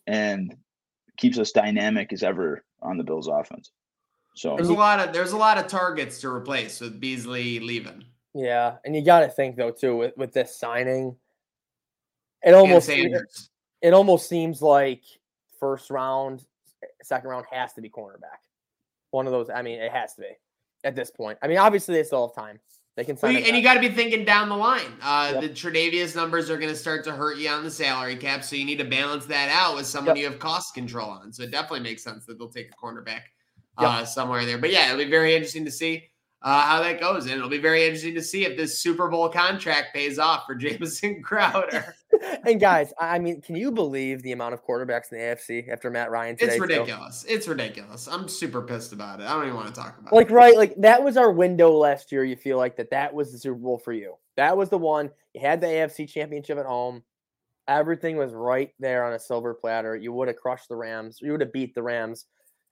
[SPEAKER 5] and keeps us dynamic as ever on the Bills offense. So
[SPEAKER 6] There's a lot of there's a lot of targets to replace with Beasley leaving.
[SPEAKER 3] Yeah, and you got to think though too with, with this signing, it almost it, it almost seems like first round, second round has to be cornerback. One of those. I mean, it has to be at this point. I mean, obviously they still have time. They can
[SPEAKER 6] Well,
[SPEAKER 3] sign.
[SPEAKER 6] you-
[SPEAKER 3] a
[SPEAKER 6] and you got to be thinking down the line. Uh,
[SPEAKER 3] Yep.
[SPEAKER 6] The Tredavious numbers are going to start to hurt you on the salary cap, so you need to balance that out with someone
[SPEAKER 3] Yep.
[SPEAKER 6] you have cost control on. So it definitely makes sense that they'll take a cornerback
[SPEAKER 3] Yep.
[SPEAKER 6] uh, somewhere there. But yeah, it'll be very interesting to see uh, how that goes, and it'll be very interesting to see if this Super Bowl contract pays off for Jamison Crowder.
[SPEAKER 3] and guys, I mean, can you believe the amount of quarterbacks in the AFC after Matt Ryan today?
[SPEAKER 6] it's ridiculous. It's ridiculous. I'm super pissed about it. I don't even want to talk about
[SPEAKER 3] Like
[SPEAKER 6] it.
[SPEAKER 3] Like, right, like that was our window last year. You feel like that that was the Super Bowl for you. That was the one. You had the AFC Championship at home. Everything was right there on a silver platter. You would have crushed the Rams. You would have beat the Rams.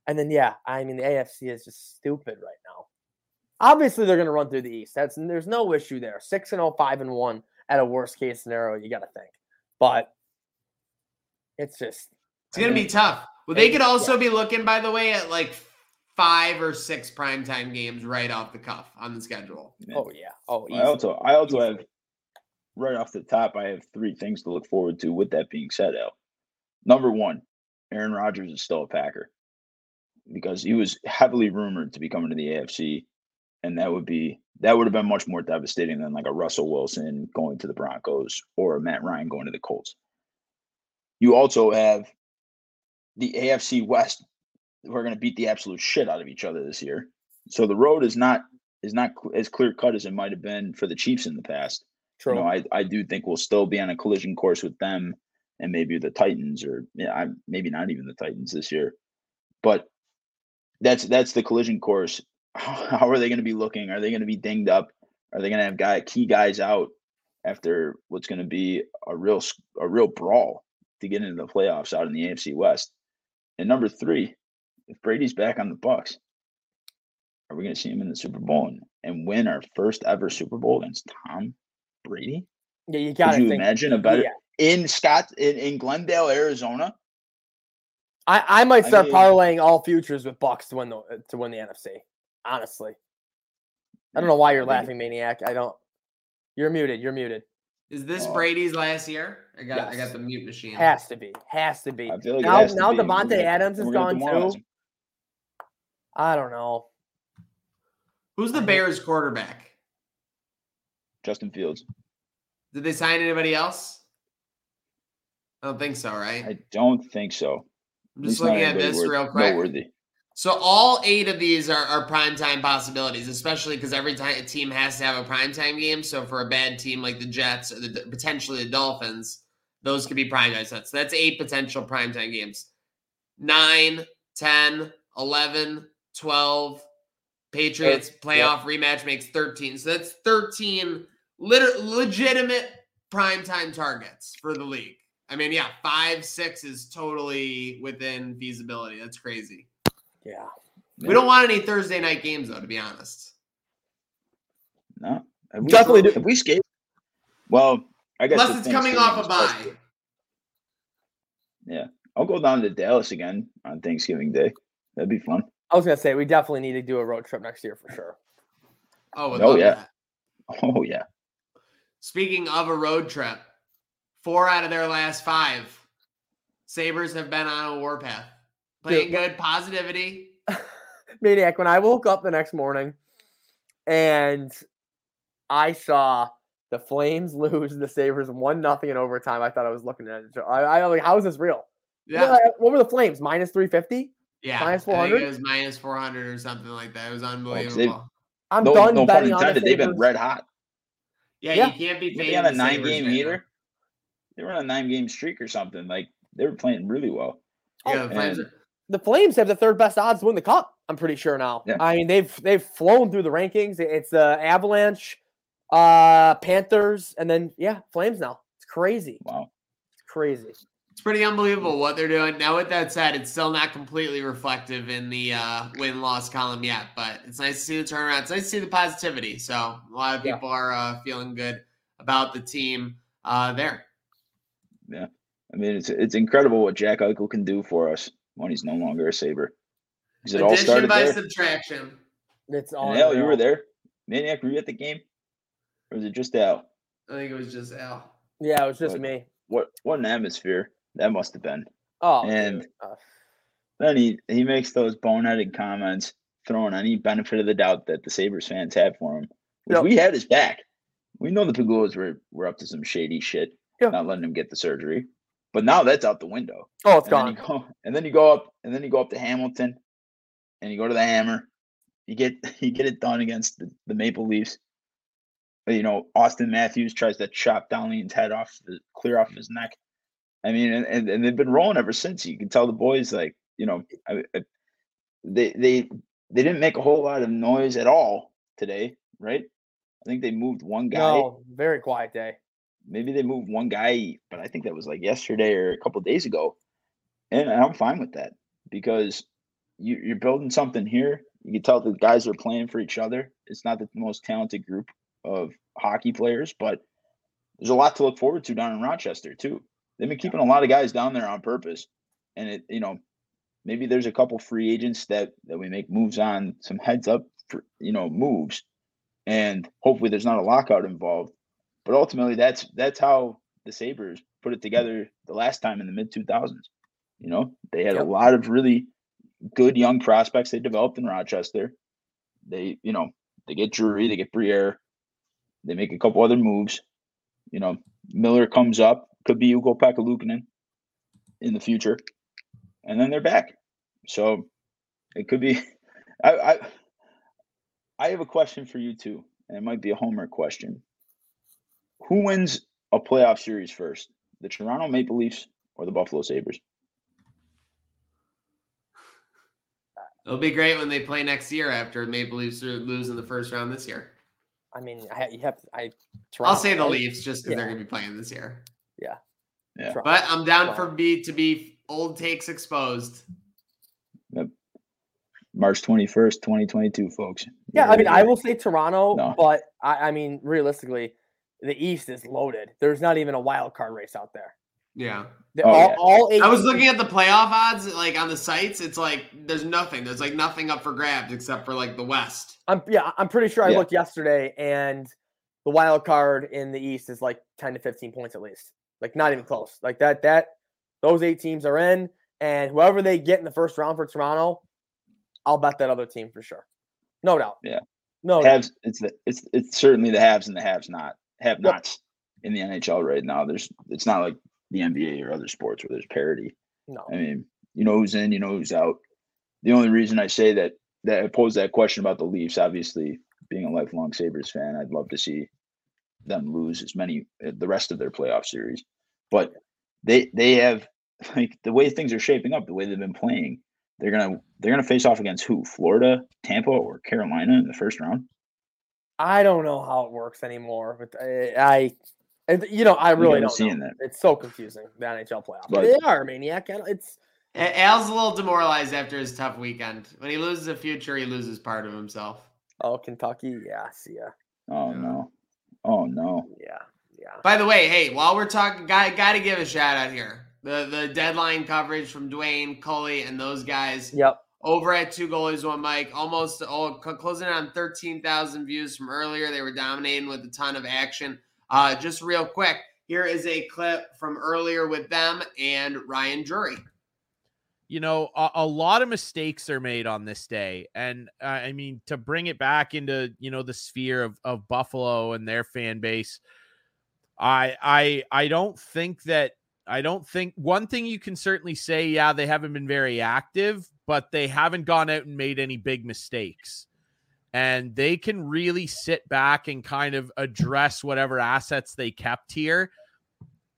[SPEAKER 3] And then yeah, I mean the AFC is just stupid right now. Obviously, they're going to run through the East. That's there's no issue there. Six and 0, 5 and one at a worst case scenario. You got to think, but it's just
[SPEAKER 6] It's gonna be tough. Well, they could also be looking, by the way, at like five or six primetime games right off the cuff on the schedule.
[SPEAKER 3] oh yeah, oh
[SPEAKER 5] I also I also
[SPEAKER 3] Easily.
[SPEAKER 5] have right off the top, I have three things to look forward to. With that being said, Al, number one, Aaron Rodgers is still a Packer because he was heavily rumored to be coming to the AFC, and that would be that would have been much more devastating than like a Russell Wilson going to the Broncos or a Matt Ryan going to the Colts. You also have the AFC West. We're going to beat the absolute shit out of each other this year. So the road is not is not as clear cut as it might have been for the Chiefs in the past.
[SPEAKER 3] True.
[SPEAKER 5] You know, I, I do think we'll still be on a collision course with them and maybe the Titans or yeah, I, maybe not even the Titans this year. But that's that's the collision course. How are they going to be looking? Are they going to be dinged up? Are they going to have guy key guys out after what's going to be a real a real brawl to get into the playoffs out in the AFC West? And number three, if Brady's back on the Bucks, are we going to see him in the Super Bowl and, and win our first ever Super Bowl against Tom Brady?
[SPEAKER 3] yeah, you got to
[SPEAKER 5] imagine a better
[SPEAKER 3] yeah.
[SPEAKER 5] in Scott in, in Glendale, Arizona?
[SPEAKER 3] I, I might
[SPEAKER 5] I
[SPEAKER 3] start
[SPEAKER 5] mean-
[SPEAKER 3] parlaying all futures with Bucks to win the to win the NFC. Honestly, I don't know why
[SPEAKER 5] mm, you're
[SPEAKER 3] laughing, maniac. I don't. You're muted. You're muted.
[SPEAKER 6] Is this
[SPEAKER 5] Oh.
[SPEAKER 6] Brady's last year? I got I got the mute machine.
[SPEAKER 3] Has to be. Has to be.
[SPEAKER 5] Like it
[SPEAKER 3] now
[SPEAKER 5] has to
[SPEAKER 3] now
[SPEAKER 5] be.
[SPEAKER 3] Davante
[SPEAKER 5] gonna-
[SPEAKER 3] Adams is gone too. I don't know.
[SPEAKER 6] Who's the Bears quarterback?
[SPEAKER 5] Justin Fields.
[SPEAKER 6] Did they sign anybody else? I don't think so, right?
[SPEAKER 5] I don't think so.
[SPEAKER 6] I'm just looking at this
[SPEAKER 5] worth-
[SPEAKER 6] real quick.
[SPEAKER 5] Noteworthy.
[SPEAKER 6] So all eight of these are, are primetime possibilities, especially because every time a team has to have a primetime game. So for a bad team like the Jets or the potentially the Dolphins, those could be primetime sets. So that's eight potential primetime games. 9, 10, 11, 12. Patriots playoff rematch makes 13. So that's 13 lit- legitimate primetime targets for the league. I mean, yeah, five, six is totally within feasibility. That's crazy.
[SPEAKER 3] Yeah.
[SPEAKER 6] We don't want any Thursday night games, though, to be honest.
[SPEAKER 5] No. Have we,
[SPEAKER 3] Definitely do-
[SPEAKER 5] Have we escaped? Well, I guess
[SPEAKER 6] Unless it's coming off a
[SPEAKER 5] is supposed
[SPEAKER 6] bye.
[SPEAKER 5] to- I'll go down to Dallas again on Thanksgiving Day. That'd be fun.
[SPEAKER 3] I was gonna say we definitely need to do a road trip next year for sure.
[SPEAKER 6] Oh,
[SPEAKER 5] Oh, yeah.
[SPEAKER 6] that.
[SPEAKER 5] Oh yeah.
[SPEAKER 6] Speaking of a road trip, four out of their last five Sabres have been on a warpath. Playing
[SPEAKER 3] Dude,
[SPEAKER 6] good, positivity.
[SPEAKER 3] Maniac, when I woke up the next morning and I saw the Flames lose the Sabres one nothing in overtime, I thought I was looking at it. I, I was like, how is this real?
[SPEAKER 6] Yeah.
[SPEAKER 3] What, uh, what were the Flames? Minus 350?
[SPEAKER 6] Yeah.
[SPEAKER 3] Minus
[SPEAKER 6] I think
[SPEAKER 3] 400?
[SPEAKER 6] it was minus 400 or something like that. It was unbelievable.
[SPEAKER 5] they've-
[SPEAKER 3] I'm
[SPEAKER 5] no,
[SPEAKER 3] done
[SPEAKER 5] no pun
[SPEAKER 3] betting on the.
[SPEAKER 5] They've been red hot.
[SPEAKER 6] yeah,
[SPEAKER 3] Yeah.
[SPEAKER 6] you can't be
[SPEAKER 5] Didn't they
[SPEAKER 6] fading
[SPEAKER 5] on a
[SPEAKER 6] the
[SPEAKER 5] nine
[SPEAKER 6] Sabres
[SPEAKER 5] game
[SPEAKER 6] right now.
[SPEAKER 5] heater? They were on a nine game streak or something. Like they were playing really well.
[SPEAKER 6] Yeah, the Flames are-
[SPEAKER 3] the Flames have the third best odds to win the cup. I'm pretty sure now.
[SPEAKER 5] Yeah.
[SPEAKER 3] I mean, they've they've flown through the rankings. It's the Avalanche, uh, Panthers, and then yeah, Flames now. It's crazy.
[SPEAKER 5] Wow.
[SPEAKER 3] It's crazy.
[SPEAKER 6] It's pretty unbelievable what they're doing. Now, with that said, it's still not completely reflective in the uh, win loss column yet, but it's nice to see the turnaround. It's nice to see the positivity. So, a lot of
[SPEAKER 3] Yeah.
[SPEAKER 6] people are uh, feeling good about the team uh, there.
[SPEAKER 5] Yeah. I mean, it's it's incredible what Jack Eichel can do for us when he's no longer a Sabre. Because it all started
[SPEAKER 6] by
[SPEAKER 5] there.
[SPEAKER 6] subtraction.
[SPEAKER 3] It's all.
[SPEAKER 5] And Al, you were there. Maniac, were you at the game? Or was it just Al?
[SPEAKER 6] I think it was just Al.
[SPEAKER 3] Yeah, it was just
[SPEAKER 5] But-
[SPEAKER 3] me.
[SPEAKER 5] What what an atmosphere that must have been.
[SPEAKER 3] Oh,
[SPEAKER 5] and-
[SPEAKER 3] dude. Uh,
[SPEAKER 5] Then he he makes those boneheaded comments, throwing any benefit of the doubt that the Sabres fans have for him. Which
[SPEAKER 3] Yep.
[SPEAKER 5] we had his back. We know the Pegulas were were up to some shady shit,
[SPEAKER 3] Yeah.
[SPEAKER 5] not letting him get the surgery. But now that's out the window.
[SPEAKER 3] oh, it's
[SPEAKER 5] and then
[SPEAKER 3] gone.
[SPEAKER 5] you go and then you go up and then you go up to Hamilton and you go to the hammer. You get you get it done against the, the Maple Leafs. Uh, You know, Auston Matthews tries to chop Dahlin's head off the clear off his neck. I mean, and, and, and they've been rolling ever since. You can tell the boys like, you know, I, I, they they they didn't make a whole lot of noise at all today, right? I think they moved one guy
[SPEAKER 3] No, very quiet day.
[SPEAKER 5] Maybe they moved one guy, but I think that was like yesterday or a couple days ago. And I'm fine with that because you, you're building something here. You can tell the guys are playing for each other. It's not the most talented group of hockey players, but there's a lot to look forward to down in Rochester too. They've been keeping a lot of guys down there on purpose, and it you know maybe there's a couple free agents that that we make moves on, some heads up for you know moves, and hopefully there's not a lockout involved. But ultimately, that's that's how the Sabres put it together the last time in the mid 2000s. You know, they had
[SPEAKER 3] Yep.
[SPEAKER 5] a lot of really good young prospects they developed in Rochester. They, you know, they get Drury, they get Briere, they make a couple other moves. You know, Miller comes up, could be Ukko-Pekka Luukkonen in the future, and then they're back. So it could be. I, I I have a question for you too, and it might be a homework question. Who wins a playoff series first, the Toronto Maple Leafs or the Buffalo Sabres?
[SPEAKER 6] It'll be great when they play next year after Maple Leafs are- lose in the first round this year.
[SPEAKER 3] I mean, I, ha- you have. I.
[SPEAKER 6] I'll say the
[SPEAKER 3] right?
[SPEAKER 6] Leafs just because they're going to be playing this year.
[SPEAKER 3] Toronto.
[SPEAKER 6] But I'm down for
[SPEAKER 3] Wow.
[SPEAKER 6] be to be old takes exposed. Yep.
[SPEAKER 5] March 21st, 2022, folks. You
[SPEAKER 3] Yeah, I mean,
[SPEAKER 5] it
[SPEAKER 3] I will say Toronto,
[SPEAKER 5] No.
[SPEAKER 3] but I, I mean, realistically, the East is loaded. There's not even a wild card race out there.
[SPEAKER 6] Yeah.
[SPEAKER 3] The-
[SPEAKER 5] Oh,
[SPEAKER 3] all,
[SPEAKER 5] yeah.
[SPEAKER 3] all eight.
[SPEAKER 6] I was
[SPEAKER 3] teams-
[SPEAKER 6] looking at the playoff odds, like on the sites. It's like there's nothing. There's like nothing up for grabs except for like the West.
[SPEAKER 3] I'm yeah, I'm pretty sure I
[SPEAKER 5] Yeah.
[SPEAKER 3] looked yesterday, and the wild card in the East is like 10 to 15 points at least. Like not even close. Like that. That those eight teams are in, and whoever they get in the first round for Toronto, I'll bet that other team for sure. No doubt.
[SPEAKER 5] Yeah.
[SPEAKER 3] No. doubt.
[SPEAKER 5] It's the, it's it's certainly the haves and the haves not have nots in the NHL right now. There's it's not like the NBA or other sports where there's parity.
[SPEAKER 3] No.
[SPEAKER 5] I mean, you know who's in, you know who's out. The only reason I say that that I pose that question about the Leafs, obviously being a lifelong Sabres fan, I'd love to see them lose as many uh, the rest of their playoff series. But they they have like the way things are shaping up, the way they've been playing, they're gonna they're gonna face off against who? Florida, Tampa, or Carolina in the first round.
[SPEAKER 3] I don't know how it works anymore, but I, I you know, I really don't
[SPEAKER 5] seen
[SPEAKER 3] know.
[SPEAKER 5] that.
[SPEAKER 3] It's so confusing the NHL playoffs.
[SPEAKER 5] But-
[SPEAKER 3] they are maniac. It's
[SPEAKER 6] Al's a little demoralized after his tough weekend. When he loses a future, he loses part of himself.
[SPEAKER 3] oh Kentucky. Yeah. See ya.
[SPEAKER 5] Oh
[SPEAKER 6] Yeah.
[SPEAKER 5] no. Oh no.
[SPEAKER 3] Yeah. Yeah.
[SPEAKER 6] By the way, hey, while we're talking, got got to give a shout out here. The the deadline coverage from Dwayne Coley and those guys
[SPEAKER 3] Yep.
[SPEAKER 6] Over at two goalies one Mike, almost oh, closing in on thirteen thousand views from earlier. They were dominating with a ton of action. Uh, just real quick, here is a clip from earlier with them and Ryan Drury.
[SPEAKER 7] you know, a, a lot of mistakes are made on this day. And uh, I mean, to bring it back into, you know, the sphere of, of Buffalo and their fan base, I, I, I don't think that, I don't think one thing you can certainly say, yeah, they haven't been very active, but they haven't gone out and made any big mistakes. And they can really sit back and kind of address whatever assets they kept here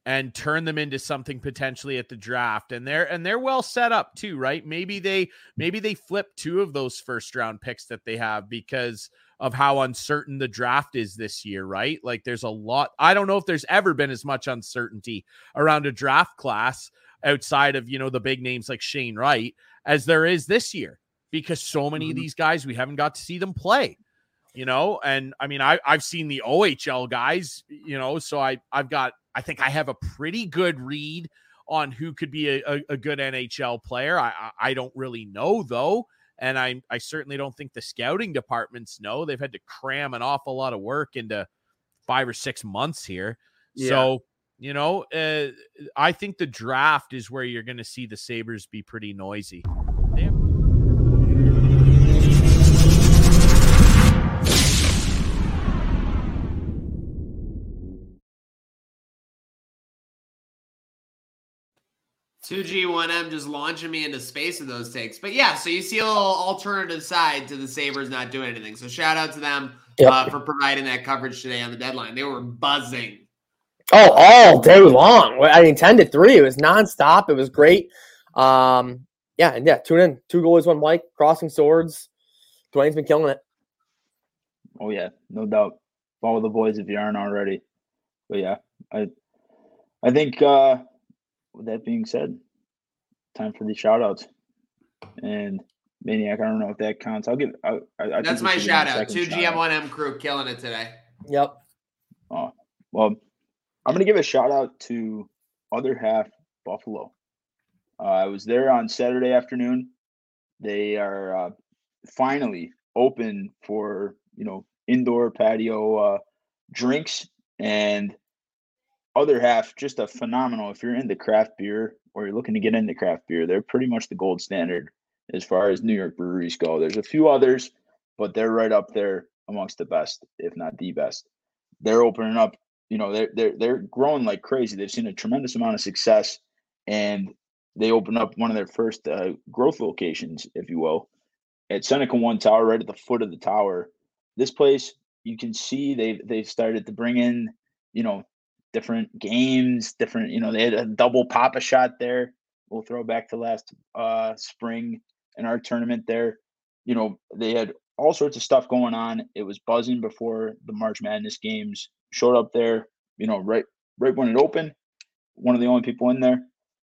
[SPEAKER 7] and turn them into something potentially at the draft. And they're and they're well set up too right? Maybe they maybe they flip two of those first round picks that they have because of how uncertain the draft is this year right? Like there's a lot i don't know if there's ever been as much uncertainty around a draft class outside of you know the big names like Shane Wright as there is this year because so many
[SPEAKER 3] Mm-hmm.
[SPEAKER 7] of these guys we haven't got to see them play you know and i mean I, i've seen the ohl guys you know so i i've got i think i have a pretty good read on who could be a, a, a good nhl player I, I i don't really know though and i i certainly don't think the scouting departments know they've had to cram an awful lot of work into five or six months here
[SPEAKER 3] Yeah.
[SPEAKER 7] so you know uh, i think the draft is where you're going to see the sabres be pretty noisy
[SPEAKER 6] Two G one M just launching me into space with those takes. But yeah, so you see a little alternative side to the Sabres not doing anything. So shout out to them
[SPEAKER 3] Yep.
[SPEAKER 6] uh, for providing that coverage today on the deadline. They were buzzing.
[SPEAKER 3] Oh, all day long. I mean, ten to three. It was nonstop. It was great. Um, yeah, and yeah, tune in. Two goalies, one Mike, crossing swords. Dwayne's been killing it.
[SPEAKER 5] Oh yeah, no doubt. Follow the boys if you aren't already. But yeah, I I think uh with that being said, time for the shout outs. And Maniac, I don't know if that counts. I'll give I, I, I
[SPEAKER 6] That's my
[SPEAKER 5] should give him a
[SPEAKER 6] shout out. Two GM one M crew killing it today.
[SPEAKER 3] Yep.
[SPEAKER 5] Oh, well, I'm to give a shout out to other half Buffalo. Uh, I was there on Saturday afternoon. They are uh, finally open for you know indoor patio uh, drinks and other half just a phenomenal. If you're into craft beer or you're looking to get into craft beer, they're pretty much the gold standard as far as New York breweries go. There's a few others, but they're right up there amongst the best, if not the best they're opening up. You know, they're they're they're growing like crazy. They've seen a tremendous amount of success, and they opened up one of their first uh, growth locations, if you will, at Seneca One Tower, right at the foot of the tower. This place, you can see they've they've started to bring in, you know, different games, different. You know, they had a double Papa shot there. We'll throw back to last uh, spring in our tournament there. You know, they had all sorts of stuff going on. It was buzzing before the March Madness games. Showed up there, you know, right right when it opened. One of the only people in there.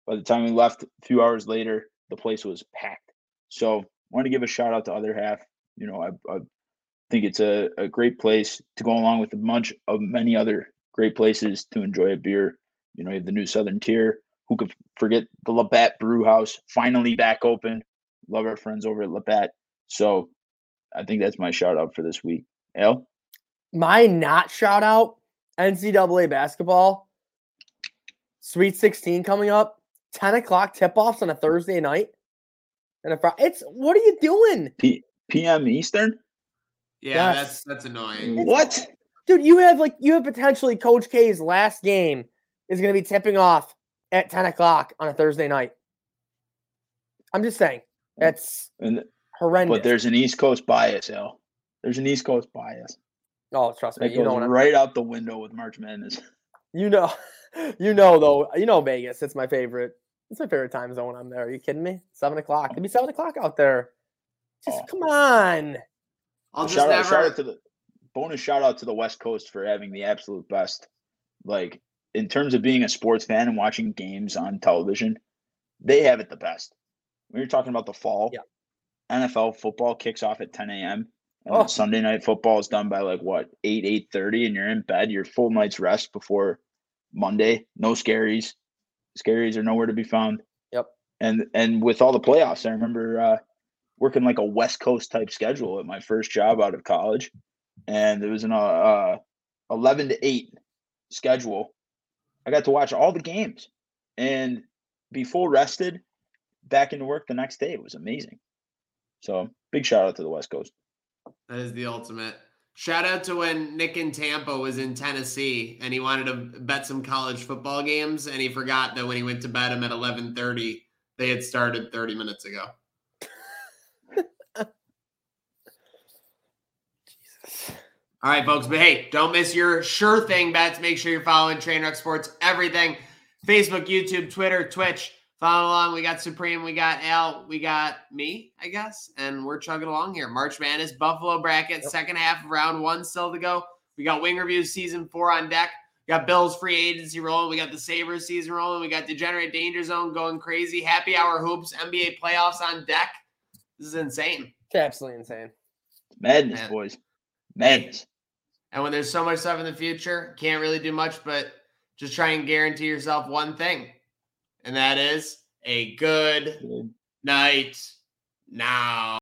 [SPEAKER 5] By the time we left, a few hours later, the place was packed. So, I want to give a shout out to other half. You know, I, I think it's a, a great place to go along with a bunch of many other great places to enjoy a beer. You know, you have the new Southern Tier. Who could forget the Labatt Brew House finally back open? Love our friends over at Labatt. So I think that's my shout out for this week. Al?
[SPEAKER 3] My not shout out NCAA basketball. Sweet 16 coming up. 10 o'clock tip offs on a Thursday night. And a Friday. It's what are you doing?
[SPEAKER 5] P- PM Eastern?
[SPEAKER 6] Yeah,
[SPEAKER 3] Yes.
[SPEAKER 6] that's that's annoying.
[SPEAKER 5] What?
[SPEAKER 3] Dude, you have like you have potentially Coach K's last game is gonna be tipping off at 10 o'clock on a Thursday night. I'm just saying. That's
[SPEAKER 5] And
[SPEAKER 3] horrendous.
[SPEAKER 5] but there's an East Coast bias, Al. There's an East Coast bias.
[SPEAKER 3] Oh, trust me,
[SPEAKER 5] That
[SPEAKER 3] you know
[SPEAKER 5] goes
[SPEAKER 3] what I'm,
[SPEAKER 5] right out the window with March Madness.
[SPEAKER 3] you know, you know though, you know Vegas. It's my favorite. It's my favorite time zone. I'm there. Are you kidding me? Seven o'clock. It'd be seven o'clock out there. Just
[SPEAKER 5] Oh.
[SPEAKER 3] come on.
[SPEAKER 6] I'll just
[SPEAKER 5] shout out,
[SPEAKER 6] never.
[SPEAKER 5] shout out to the bonus shout out to the West Coast for having the absolute best. Like in terms of being a sports fan and watching games on television, they have it the best. When you're talking about the fall,
[SPEAKER 3] Yeah.
[SPEAKER 5] NFL football kicks off at 10 a.m. And
[SPEAKER 3] Oh.
[SPEAKER 5] Sunday night football is done by like what eight eight thirty, and you're in bed. Your full night's rest before Monday. No scaries. Scaries are nowhere to be found.
[SPEAKER 3] Yep.
[SPEAKER 5] And and with all the playoffs, I remember uh, working like a West Coast type schedule at my first job out of college, and it was an uh, eleven to eight schedule. I got to watch all the games and be full rested, back into work the next day. It was amazing. So big shout out to the West Coast.
[SPEAKER 6] That is the ultimate. Shout out to when Nick in Tampa was in Tennessee and he wanted to bet some college football games and he forgot that when he went to bet them at 11:30 they had started 30 minutes ago. Jesus. All right, folks. But hey, don't miss your sure thing bets. Make sure you're following Trainwreck Sports, everything. Facebook, YouTube, Twitter, Twitch. Follow along. We got Supreme, we got Al, we got me, I guess, and we're chugging along here. March Madness, Buffalo bracket, second half of round one still to go. We got Wing Reviews season four on deck. We got Bills free agency rolling. We got the Sabres season rolling. We got Degenerate Danger Zone going crazy. Happy Hour Hoops, NBA playoffs on deck. This is insane.
[SPEAKER 3] It's absolutely insane.
[SPEAKER 5] Madness,
[SPEAKER 6] Man.
[SPEAKER 5] boys. Madness.
[SPEAKER 6] And when there's so much stuff in the future, can't really do much but just try and guarantee yourself one thing. And that is a good night now.